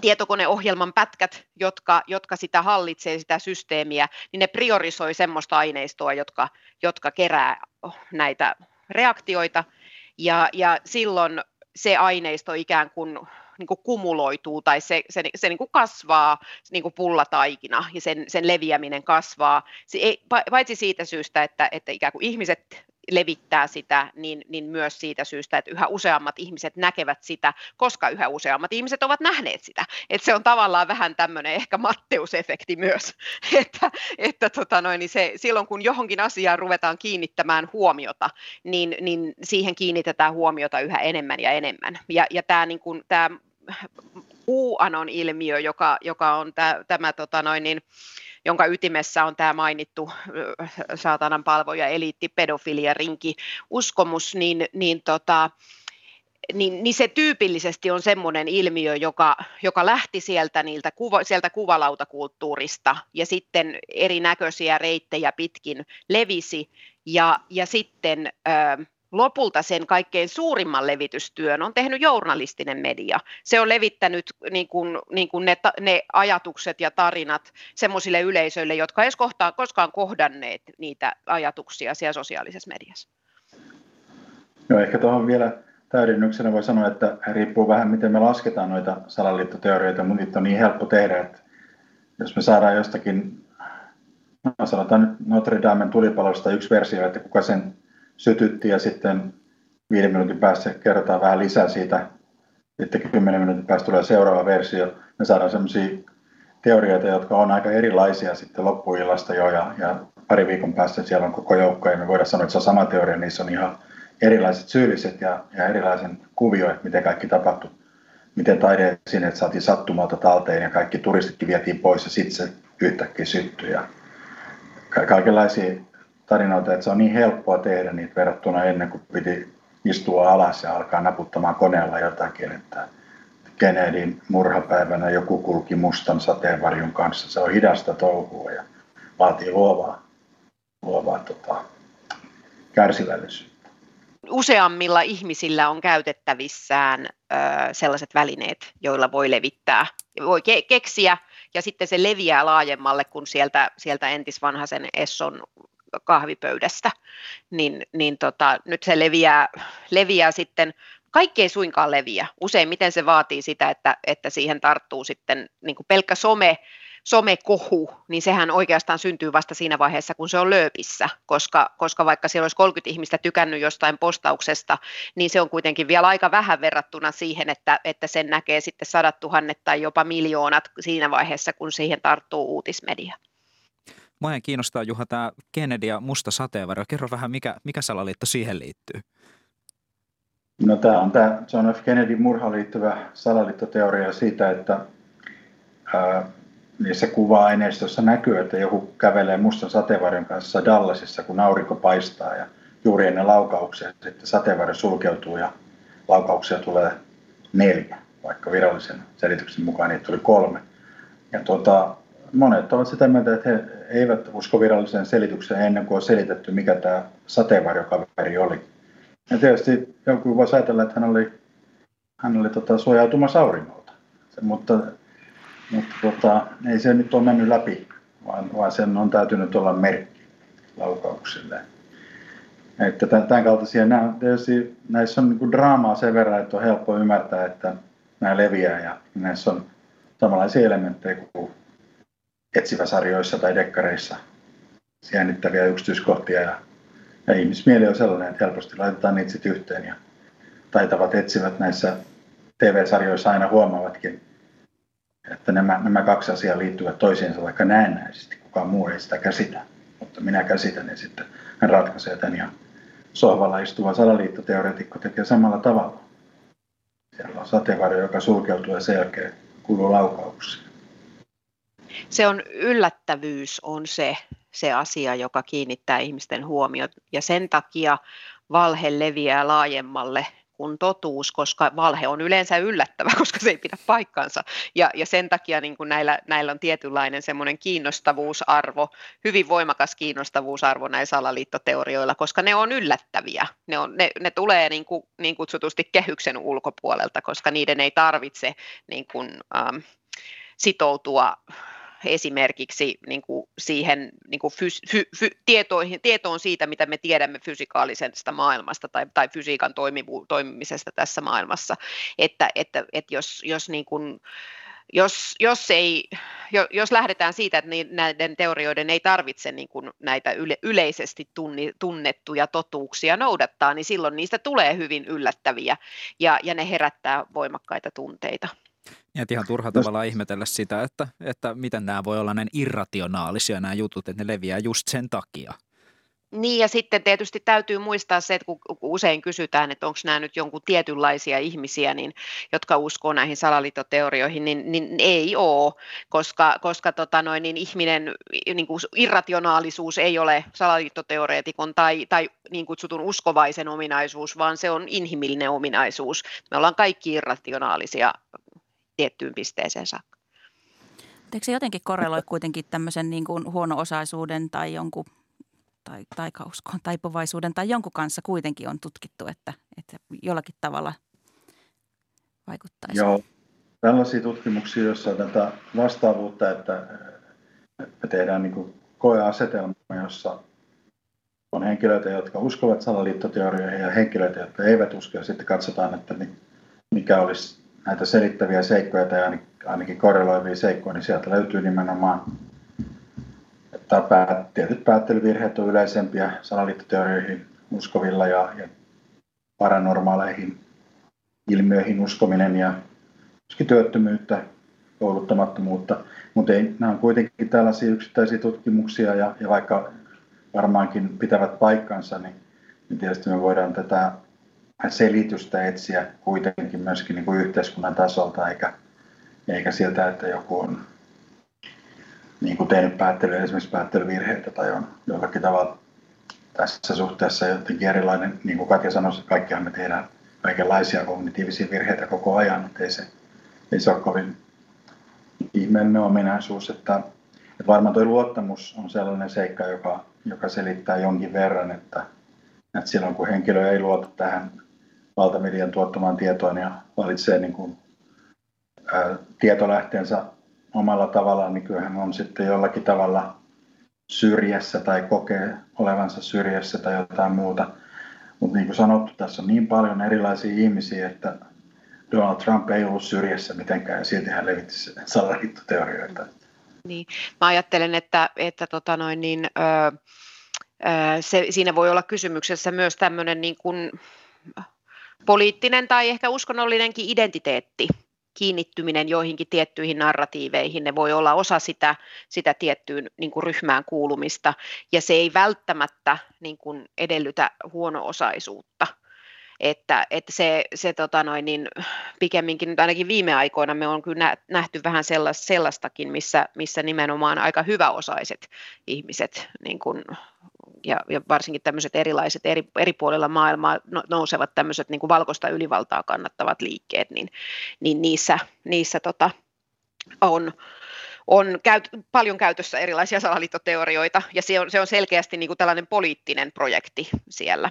tietokoneohjelman pätkät, jotka, jotka sitä hallitsee, sitä systeemiä, niin ne priorisoi semmoista aineistoa, jotka, jotka kerää näitä reaktioita, ja, ja silloin se aineisto ikään kuin, niin kuin kumuloituu tai se, se, se niin kuin kasvaa niin kuin pullataikina ja sen, sen leviäminen kasvaa. Se ei, paitsi siitä syystä, että, että ikään kuin ihmiset levittää sitä, niin, niin myös siitä syystä, että yhä useammat ihmiset näkevät sitä, koska yhä useammat ihmiset ovat nähneet sitä. Että se on tavallaan vähän tämmöinen ehkä Matteusefekti myös, että, että tota noin, niin se, silloin kun johonkin asiaan ruvetaan kiinnittämään huomiota, niin, niin siihen kiinnitetään huomiota yhä enemmän ja enemmän. Ja, ja tämä, niin kuin, tämä QAnon ilmiö, joka, joka on tämä, tämä tota noin, niin, jonka ytimessä on tämä mainittu saatanan palvoja, eliitti, pedofilia, rinki, uskomus, niin, niin tota, niin, niin se tyypillisesti on semmoinen ilmiö, joka, joka lähti sieltä, niiltä kuva, sieltä kuvalautakulttuurista ja sitten erinäköisiä reittejä pitkin levisi ja, ja sitten ö, lopulta sen kaikkein suurimman levitystyön on tehnyt journalistinen media. Se on levittänyt niin kuin, niin kuin ne, ne ajatukset ja tarinat semmoisille yleisöille, jotka eivät kohtaan, koskaan kohdanneet niitä ajatuksia siellä sosiaalisessa mediassa. No ehkä tuohon vielä täydennyksenä voi sanoa, että riippuu vähän miten me lasketaan noita salaliittoteorioita, mutta niitä on niin helppo tehdä, että jos me saadaan jostakin, no sanotaan nyt Notre Damen tulipalosta yksi versio, että kuka sen sytytti ja sitten viiden minuutin päästä kerrotaan vähän lisää siitä, sitten kymmenen minuutin päästä tulee seuraava versio. Me saadaan sellaisia teorioita, jotka on aika erilaisia sitten loppuillasta jo ja, ja pari viikon päästä siellä on koko joukko ja me voidaan sanoa, että se on sama teoria, niissä on ihan erilaiset syylliset ja, ja erilaisen kuvio, että miten kaikki tapahtui. Miten että saatiin sattumalta talteen ja kaikki turistitkin vietiin pois ja sitten se yhtäkkiä syttyi. Ja kaikenlaisia tarinoita, että se on niin helppoa tehdä niitä verrattuna ennen kuin piti istua alas ja alkaa naputtamaan koneella jotakin, että Kennedyn murhapäivänä joku kulki mustan sateenvarjun kanssa. Se on hidasta touhua ja vaatii luovaa, luovaa tota, kärsivällisyyttä. Useammilla ihmisillä on käytettävissään ö, sellaiset välineet, joilla voi levittää, voi ke- keksiä ja sitten se leviää laajemmalle kuin sieltä, sieltä entisvanhaisen Esson kahvipöydästä, niin, niin tota, nyt se leviää, leviää sitten kaikki ei suinkaan leviä. Useimmiten se vaatii sitä, että, että siihen tarttuu sitten niin kuin pelkkä some, somekohu, niin sehän oikeastaan syntyy vasta siinä vaiheessa, kun se on lööpissä, koska, koska vaikka siellä olisi 30 ihmistä tykännyt jostain postauksesta, niin se on kuitenkin vielä aika vähän verrattuna siihen, että, että sen näkee sitten sadat tuhannet tai jopa miljoonat siinä vaiheessa, kun siihen tarttuu uutismedia. Mua kiinnostaa Juha tämä Kennedy ja musta sateenvarjo. Kerro vähän, mikä, mikä salaliitto siihen liittyy? No tämä on tämä John F. Kennedy murhaan liittyvä salaliittoteoria siitä, että ää, niissä kuva-aineistossa näkyy, että joku kävelee mustan sateenvarjon kanssa Dallasissa, kun aurinko paistaa ja juuri ennen laukauksia sitten sateenvarjo sulkeutuu ja laukauksia tulee neljä, vaikka virallisen selityksen mukaan niitä tuli kolme. Ja tuota, monet ovat sitä mieltä, että he eivät usko viralliseen selitykseen ennen kuin on selitetty, mikä tämä sateenvarjokaveri oli. Ja tietysti joku voisi ajatella, että hän oli, hän oli tota, suojautumassa auringolta. Se, mutta mutta tota, ei se nyt ole mennyt läpi, vaan, vaan sen on täytynyt olla merkki laukauksille. Että tämän kaltaisia, nämä, tietysti näissä on niin draamaa sen verran, että on helppo ymmärtää, että nämä leviää ja näissä on samanlaisia elementtejä kuin etsiväsarjoissa tai dekkareissa jännittäviä yksityiskohtia ja, ja ihmismieli on sellainen, että helposti laitetaan niitä sitten yhteen ja taitavat etsivät näissä TV-sarjoissa aina huomaavatkin, että nämä, nämä kaksi asiaa liittyvät toisiinsa vaikka näennäisesti. Kukaan muu ei sitä käsitä, mutta minä käsitän ja sitten hän ratkaisee tämän ja sohvalla istuva salaliittoteoreetikko tekee samalla tavalla. Siellä on sateenvarjo, joka sulkeutuu ja sen jälkeen kuuluu laukauksia se on yllättävyys on se, se asia, joka kiinnittää ihmisten huomiot ja sen takia valhe leviää laajemmalle kuin totuus, koska valhe on yleensä yllättävä, koska se ei pidä paikkansa. Ja, ja sen takia niin kuin näillä, näillä on tietynlainen semmoinen kiinnostavuusarvo, hyvin voimakas kiinnostavuusarvo näillä salaliittoteorioilla, koska ne on yllättäviä. Ne, on, ne, ne tulee niin, kuin, niin kutsutusti kehyksen ulkopuolelta, koska niiden ei tarvitse niin kuin, ähm, sitoutua esimerkiksi niin kuin siihen niin kuin fys, fy, fy, tietoihin, tietoon siitä, mitä me tiedämme fysikaalisesta maailmasta tai, tai fysiikan toimivu, toimimisesta tässä maailmassa. Että, että, että jos, jos niin kuin, jos, jos, ei, jos lähdetään siitä, että näiden teorioiden ei tarvitse niin kuin näitä yle, yleisesti tunni, tunnettuja totuuksia noudattaa, niin silloin niistä tulee hyvin yllättäviä ja, ja ne herättää voimakkaita tunteita. Ja ihan turha tavalla ihmetellä sitä, että, että miten nämä voi olla näin irrationaalisia nämä jutut, että ne leviää just sen takia. Niin ja sitten tietysti täytyy muistaa se, että kun usein kysytään, että onko nämä nyt jonkun tietynlaisia ihmisiä, niin, jotka uskoo näihin salaliittoteorioihin, niin, niin ei ole, koska, koska tota noin, niin ihminen niin kuin irrationaalisuus ei ole salaliittoteoreetikon tai, tai niin kutsutun uskovaisen ominaisuus, vaan se on inhimillinen ominaisuus. Me ollaan kaikki irrationaalisia tiettyyn pisteeseen saakka. Eikö se jotenkin korreloi kuitenkin tämmöisen niin kuin huono-osaisuuden tai jonkun tai taikauskoon taipuvaisuuden tai jonkun kanssa kuitenkin on tutkittu, että, että jollakin tavalla vaikuttaisi? Joo, tällaisia tutkimuksia, joissa on tätä vastaavuutta, että me tehdään niin kuin koeasetelma, jossa on henkilöitä, jotka uskovat salaliittoteorioihin ja henkilöitä, jotka eivät usko. Ja sitten katsotaan, että mikä olisi näitä selittäviä seikkoja tai ainakin korreloivia seikkoja, niin sieltä löytyy nimenomaan, että tietyt päättelyvirheet on yleisempiä salaliittoteorioihin uskovilla ja, ja paranormaaleihin ilmiöihin uskominen ja myöskin työttömyyttä, kouluttamattomuutta. Mutta nämä on kuitenkin tällaisia yksittäisiä tutkimuksia ja, ja vaikka varmaankin pitävät paikkansa, niin, niin tietysti me voidaan tätä selitystä etsiä kuitenkin myöskin niin kuin yhteiskunnan tasolta, eikä, eikä siltä, että joku on niin kuin tehnyt päättely, esimerkiksi päättelyvirheitä tai on jollakin tavalla tässä suhteessa jotenkin erilainen, niin kuin Katja sanoi, kaikkihan me tehdään kaikenlaisia kognitiivisia virheitä koko ajan, mutta ei se, ei se ole kovin ihmeellinen ominaisuus, että, että varmaan tuo luottamus on sellainen seikka, joka, joka selittää jonkin verran, että, että silloin kun henkilö ei luota tähän valtamedian tuottamaan tietoon ja valitsee niin kuin, ää, tietolähteensä omalla tavallaan, niin kyllähän on sitten jollakin tavalla syrjässä tai kokee olevansa syrjässä tai jotain muuta. Mutta niin kuin sanottu, tässä on niin paljon erilaisia ihmisiä, että Donald Trump ei ollut syrjässä mitenkään ja silti hän levitti salaliittoteorioita. Niin. Mä ajattelen, että, että tota noin, niin, ö, ö, se, siinä voi olla kysymyksessä myös tämmöinen niin kuin poliittinen tai ehkä uskonnollinenkin identiteetti, kiinnittyminen joihinkin tiettyihin narratiiveihin, ne voi olla osa sitä, sitä tiettyyn niin kuin ryhmään kuulumista, ja se ei välttämättä niin kuin edellytä huono-osaisuutta. Että, että se, se tota noin, niin pikemminkin nyt ainakin viime aikoina me on kyllä nähty vähän sellaistakin, missä, missä nimenomaan aika hyväosaiset ihmiset niin kuin ja, ja varsinkin tämmöiset erilaiset eri, eri puolilla maailmaa no, nousevat tämmöiset niin kuin valkoista ylivaltaa kannattavat liikkeet, niin, niin niissä, niissä tota, on, on käyt, paljon käytössä erilaisia salaliittoteorioita, ja se on, se on selkeästi niin kuin tällainen poliittinen projekti siellä.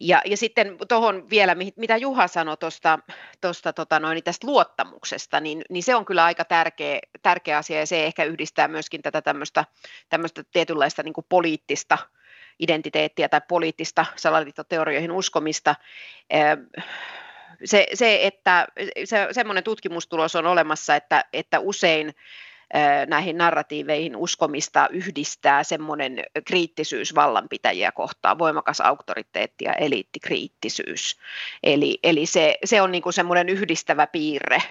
Ja, ja sitten tuohon vielä, mitä Juha sanoi tuosta, tuosta tota noin, tästä luottamuksesta, niin, niin se on kyllä aika tärkeä, tärkeä asia ja se ehkä yhdistää myöskin tätä tämmöistä, tämmöistä tietynlaista niin kuin poliittista identiteettiä tai poliittista salaliittoteorioihin uskomista. Se, se että se, semmoinen tutkimustulos on olemassa, että, että usein näihin narratiiveihin uskomista yhdistää semmoinen kriittisyys vallanpitäjiä kohtaan, voimakas auktoriteetti ja eliittikriittisyys. Eli, eli se, se on niin kuin semmoinen yhdistävä piirre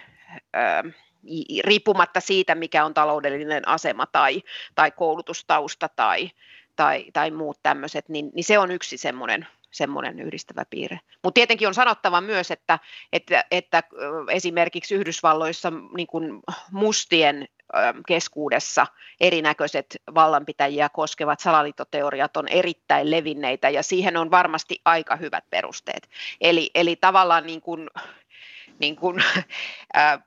riippumatta siitä, mikä on taloudellinen asema tai, tai koulutustausta tai, tai, tai muut tämmöiset, niin, niin se on yksi semmoinen semmoinen yhdistävä piirre. Mutta tietenkin on sanottava myös, että, että, että esimerkiksi Yhdysvalloissa niin kuin mustien keskuudessa erinäköiset vallanpitäjiä koskevat salaliittoteoriat on erittäin levinneitä ja siihen on varmasti aika hyvät perusteet. Eli, eli tavallaan niin kuin, niin kuin, äh,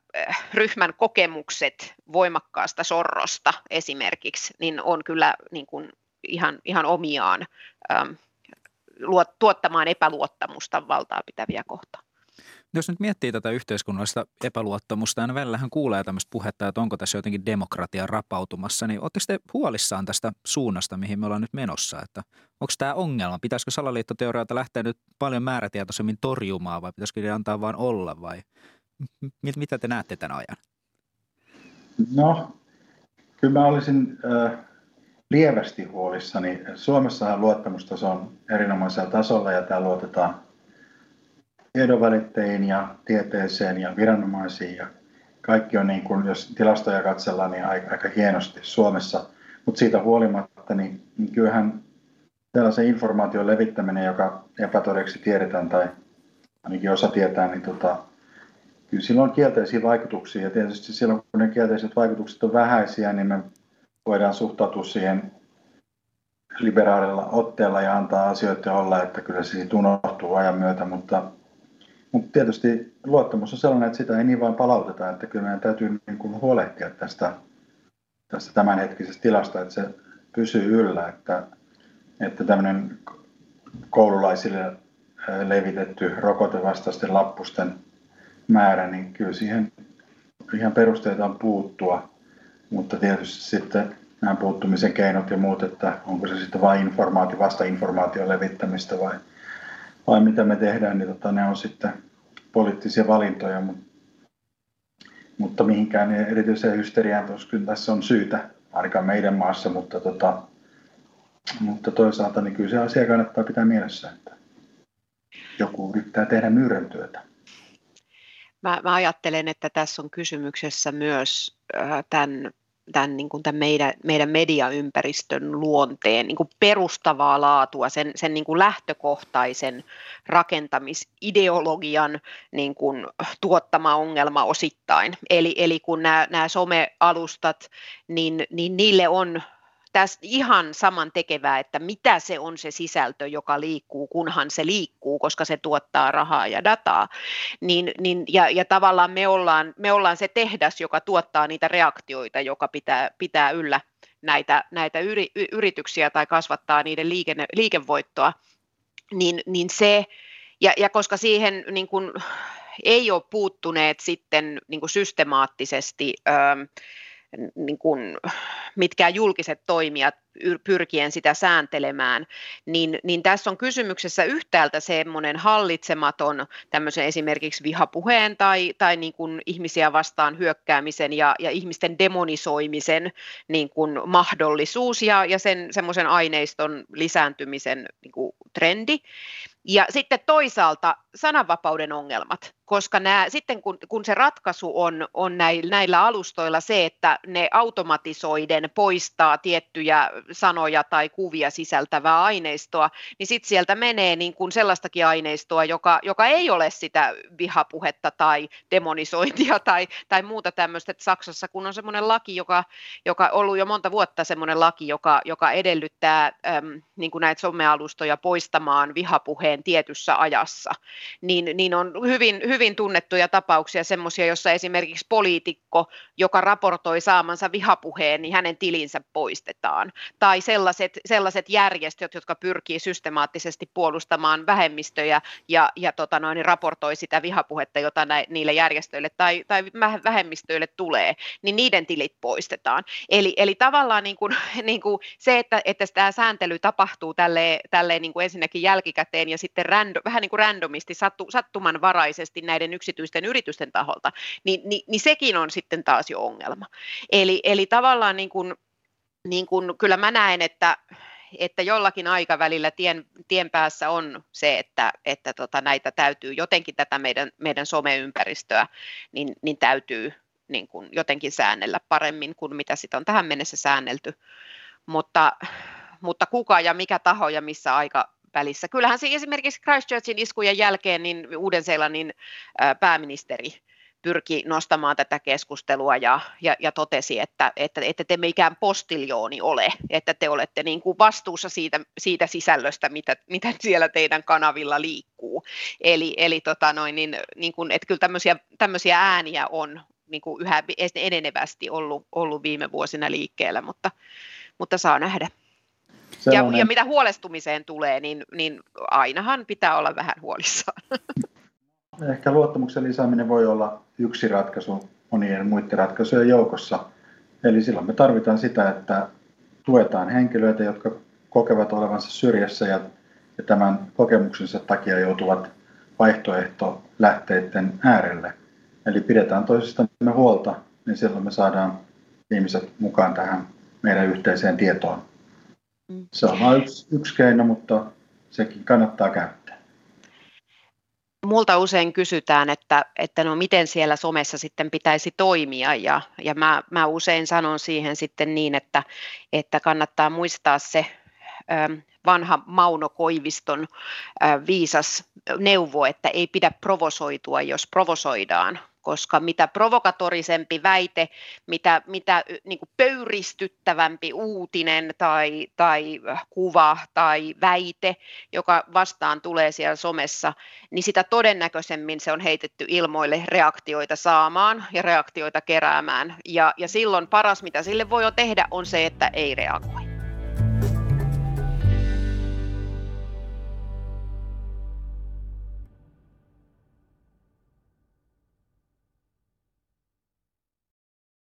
ryhmän kokemukset voimakkaasta sorrosta esimerkiksi, niin on kyllä niin kuin ihan, ihan omiaan ähm, tuottamaan epäluottamusta valtaa pitäviä kohtaan. Jos nyt miettii tätä yhteiskunnallista epäluottamusta, aina välillähän kuulee tämmöistä puhetta, että onko tässä jotenkin demokratia rapautumassa, niin oletteko te huolissaan tästä suunnasta, mihin me ollaan nyt menossa? Että onko tämä ongelma? Pitäisikö salaliittoteorioita lähteä nyt paljon määrätietoisemmin torjumaan vai pitäisikö ne antaa vain olla vai mitä te näette tämän ajan? No, kyllä mä olisin äh, lievästi huolissani. Suomessahan luottamustaso on erinomaisella tasolla ja täällä luotetaan tiedonvälittäjiin ja tieteeseen ja viranomaisiin ja kaikki on niin kuin, jos tilastoja katsellaan, niin aika, aika hienosti Suomessa. Mutta siitä huolimatta, niin, niin kyllähän tällaisen informaation levittäminen, joka epätodeksi tiedetään tai ainakin osa tietää, niin tota, kyllä sillä on kielteisiä vaikutuksia. Ja tietysti silloin, kun ne kielteiset vaikutukset on vähäisiä, niin me voidaan suhtautua siihen liberaalilla otteella ja antaa asioita olla, että kyllä se siitä unohtuu ajan myötä, mutta mutta tietysti luottamus on sellainen, että sitä ei niin vain palauteta, että kyllä meidän täytyy niin kuin huolehtia tästä, tästä tämänhetkisestä tilasta, että se pysyy yllä, että, että tämmöinen koululaisille levitetty rokotevastaisten lappusten määrä, niin kyllä siihen ihan perusteita on puuttua, mutta tietysti sitten nämä puuttumisen keinot ja muut, että onko se sitten vain informaatio, vasta informaation levittämistä vai, vai mitä me tehdään, niin tota, ne on sitten poliittisia valintoja, mutta, mutta mihinkään erityiseen hysteriaan kyllä tässä on syytä, ainakaan meidän maassa, mutta, tota, mutta toisaalta niin kyllä se asia kannattaa pitää mielessä, että joku yrittää tehdä myyräntyötä. Mä, mä ajattelen, että tässä on kysymyksessä myös tämän tämän, niin kuin tämän meidän, meidän mediaympäristön luonteen niin kuin perustavaa laatua, sen, sen niin kuin lähtökohtaisen rakentamisideologian niin kuin tuottama ongelma osittain. Eli, eli kun nämä, nämä somealustat, niin, niin niille on tästä ihan saman tekevää, että mitä se on se sisältö, joka liikkuu, kunhan se liikkuu, koska se tuottaa rahaa ja dataa. Niin, niin, ja, ja tavallaan me ollaan, me ollaan se tehdas, joka tuottaa niitä reaktioita, joka pitää, pitää yllä näitä, näitä yri, yrityksiä tai kasvattaa niiden liikenne, liikevoittoa, niin, niin se, ja, ja koska siihen niin kun, ei ole puuttuneet sitten niin systemaattisesti, öö, niin kuin, mitkään julkiset toimijat pyrkien sitä sääntelemään, niin, niin tässä on kysymyksessä yhtäältä semmoinen hallitsematon tämmöisen esimerkiksi vihapuheen tai, tai niin kuin ihmisiä vastaan hyökkäämisen ja, ja ihmisten demonisoimisen niin kuin mahdollisuus ja, ja sen semmoisen aineiston lisääntymisen niin kuin trendi. Ja sitten toisaalta sananvapauden ongelmat, koska nämä, sitten kun, kun se ratkaisu on, on näillä, näillä alustoilla se, että ne automatisoiden poistaa tiettyjä sanoja tai kuvia sisältävää aineistoa, niin sitten sieltä menee niin kuin sellaistakin aineistoa, joka, joka ei ole sitä vihapuhetta tai demonisointia tai, tai muuta tämmöistä. Että Saksassa kun on semmoinen laki, joka, joka ollut jo monta vuotta semmoinen laki, joka, joka edellyttää äm, niin kuin näitä somealustoja poistamaan vihapuheen tietyssä ajassa, niin, niin on hyvin, hyvin tunnettuja tapauksia semmoisia, jossa esimerkiksi poliitikko, joka raportoi saamansa vihapuheen, niin hänen tilinsä poistetaan tai sellaiset, sellaiset järjestöt, jotka pyrkii systemaattisesti puolustamaan vähemmistöjä ja, ja tota noin, niin raportoi sitä vihapuhetta, jota nä, niille järjestöille tai, tai vähemmistöille tulee, niin niiden tilit poistetaan. Eli, eli tavallaan niin kuin, niin kuin se, että, että tämä sääntely tapahtuu tälleen, tälleen niin kuin ensinnäkin jälkikäteen ja sitten rando, vähän niin kuin randomisti, sattu, sattumanvaraisesti näiden yksityisten yritysten taholta, niin, niin, niin sekin on sitten taas jo ongelma. Eli, eli tavallaan niin kuin, niin kun, kyllä mä näen, että, että jollakin aikavälillä tien, tien päässä on se, että, että tota, näitä täytyy jotenkin tätä meidän, meidän someympäristöä, niin, niin täytyy niin kun jotenkin säännellä paremmin kuin mitä sitä on tähän mennessä säännelty. Mutta, mutta kuka ja mikä taho ja missä aika välissä. Kyllähän se esimerkiksi Christchurchin iskujen jälkeen niin Uuden-Seelannin pääministeri pyrki nostamaan tätä keskustelua ja, ja, ja totesi, että, että, että te mikään postiljooni ole, että te olette niin kuin vastuussa siitä, siitä sisällöstä, mitä, mitä siellä teidän kanavilla liikkuu. Eli, eli tota noin, niin, niin kuin, että kyllä tämmöisiä, tämmöisiä ääniä on niin kuin yhä enenevästi ollut, ollut viime vuosina liikkeellä, mutta, mutta saa nähdä. Ja, ja mitä huolestumiseen tulee, niin, niin ainahan pitää olla vähän huolissaan. Ehkä luottamuksen lisääminen voi olla yksi ratkaisu monien muiden ratkaisujen joukossa. Eli silloin me tarvitaan sitä, että tuetaan henkilöitä, jotka kokevat olevansa syrjässä ja, ja tämän kokemuksensa takia joutuvat vaihtoehtolähteiden äärelle. Eli pidetään toisistamme huolta, niin silloin me saadaan ihmiset mukaan tähän meidän yhteiseen tietoon. Se on vain yksi, yksi keino, mutta sekin kannattaa käyttää multa usein kysytään, että, että no miten siellä somessa sitten pitäisi toimia. Ja, ja mä, mä usein sanon siihen sitten niin, että, että kannattaa muistaa se vanha Mauno Koiviston viisas neuvo, että ei pidä provosoitua, jos provosoidaan, koska mitä provokatorisempi väite, mitä, mitä niin kuin pöyristyttävämpi uutinen tai, tai kuva tai väite, joka vastaan tulee siellä somessa, niin sitä todennäköisemmin se on heitetty ilmoille reaktioita saamaan ja reaktioita keräämään. Ja, ja silloin paras, mitä sille voi jo tehdä, on se, että ei reagoi.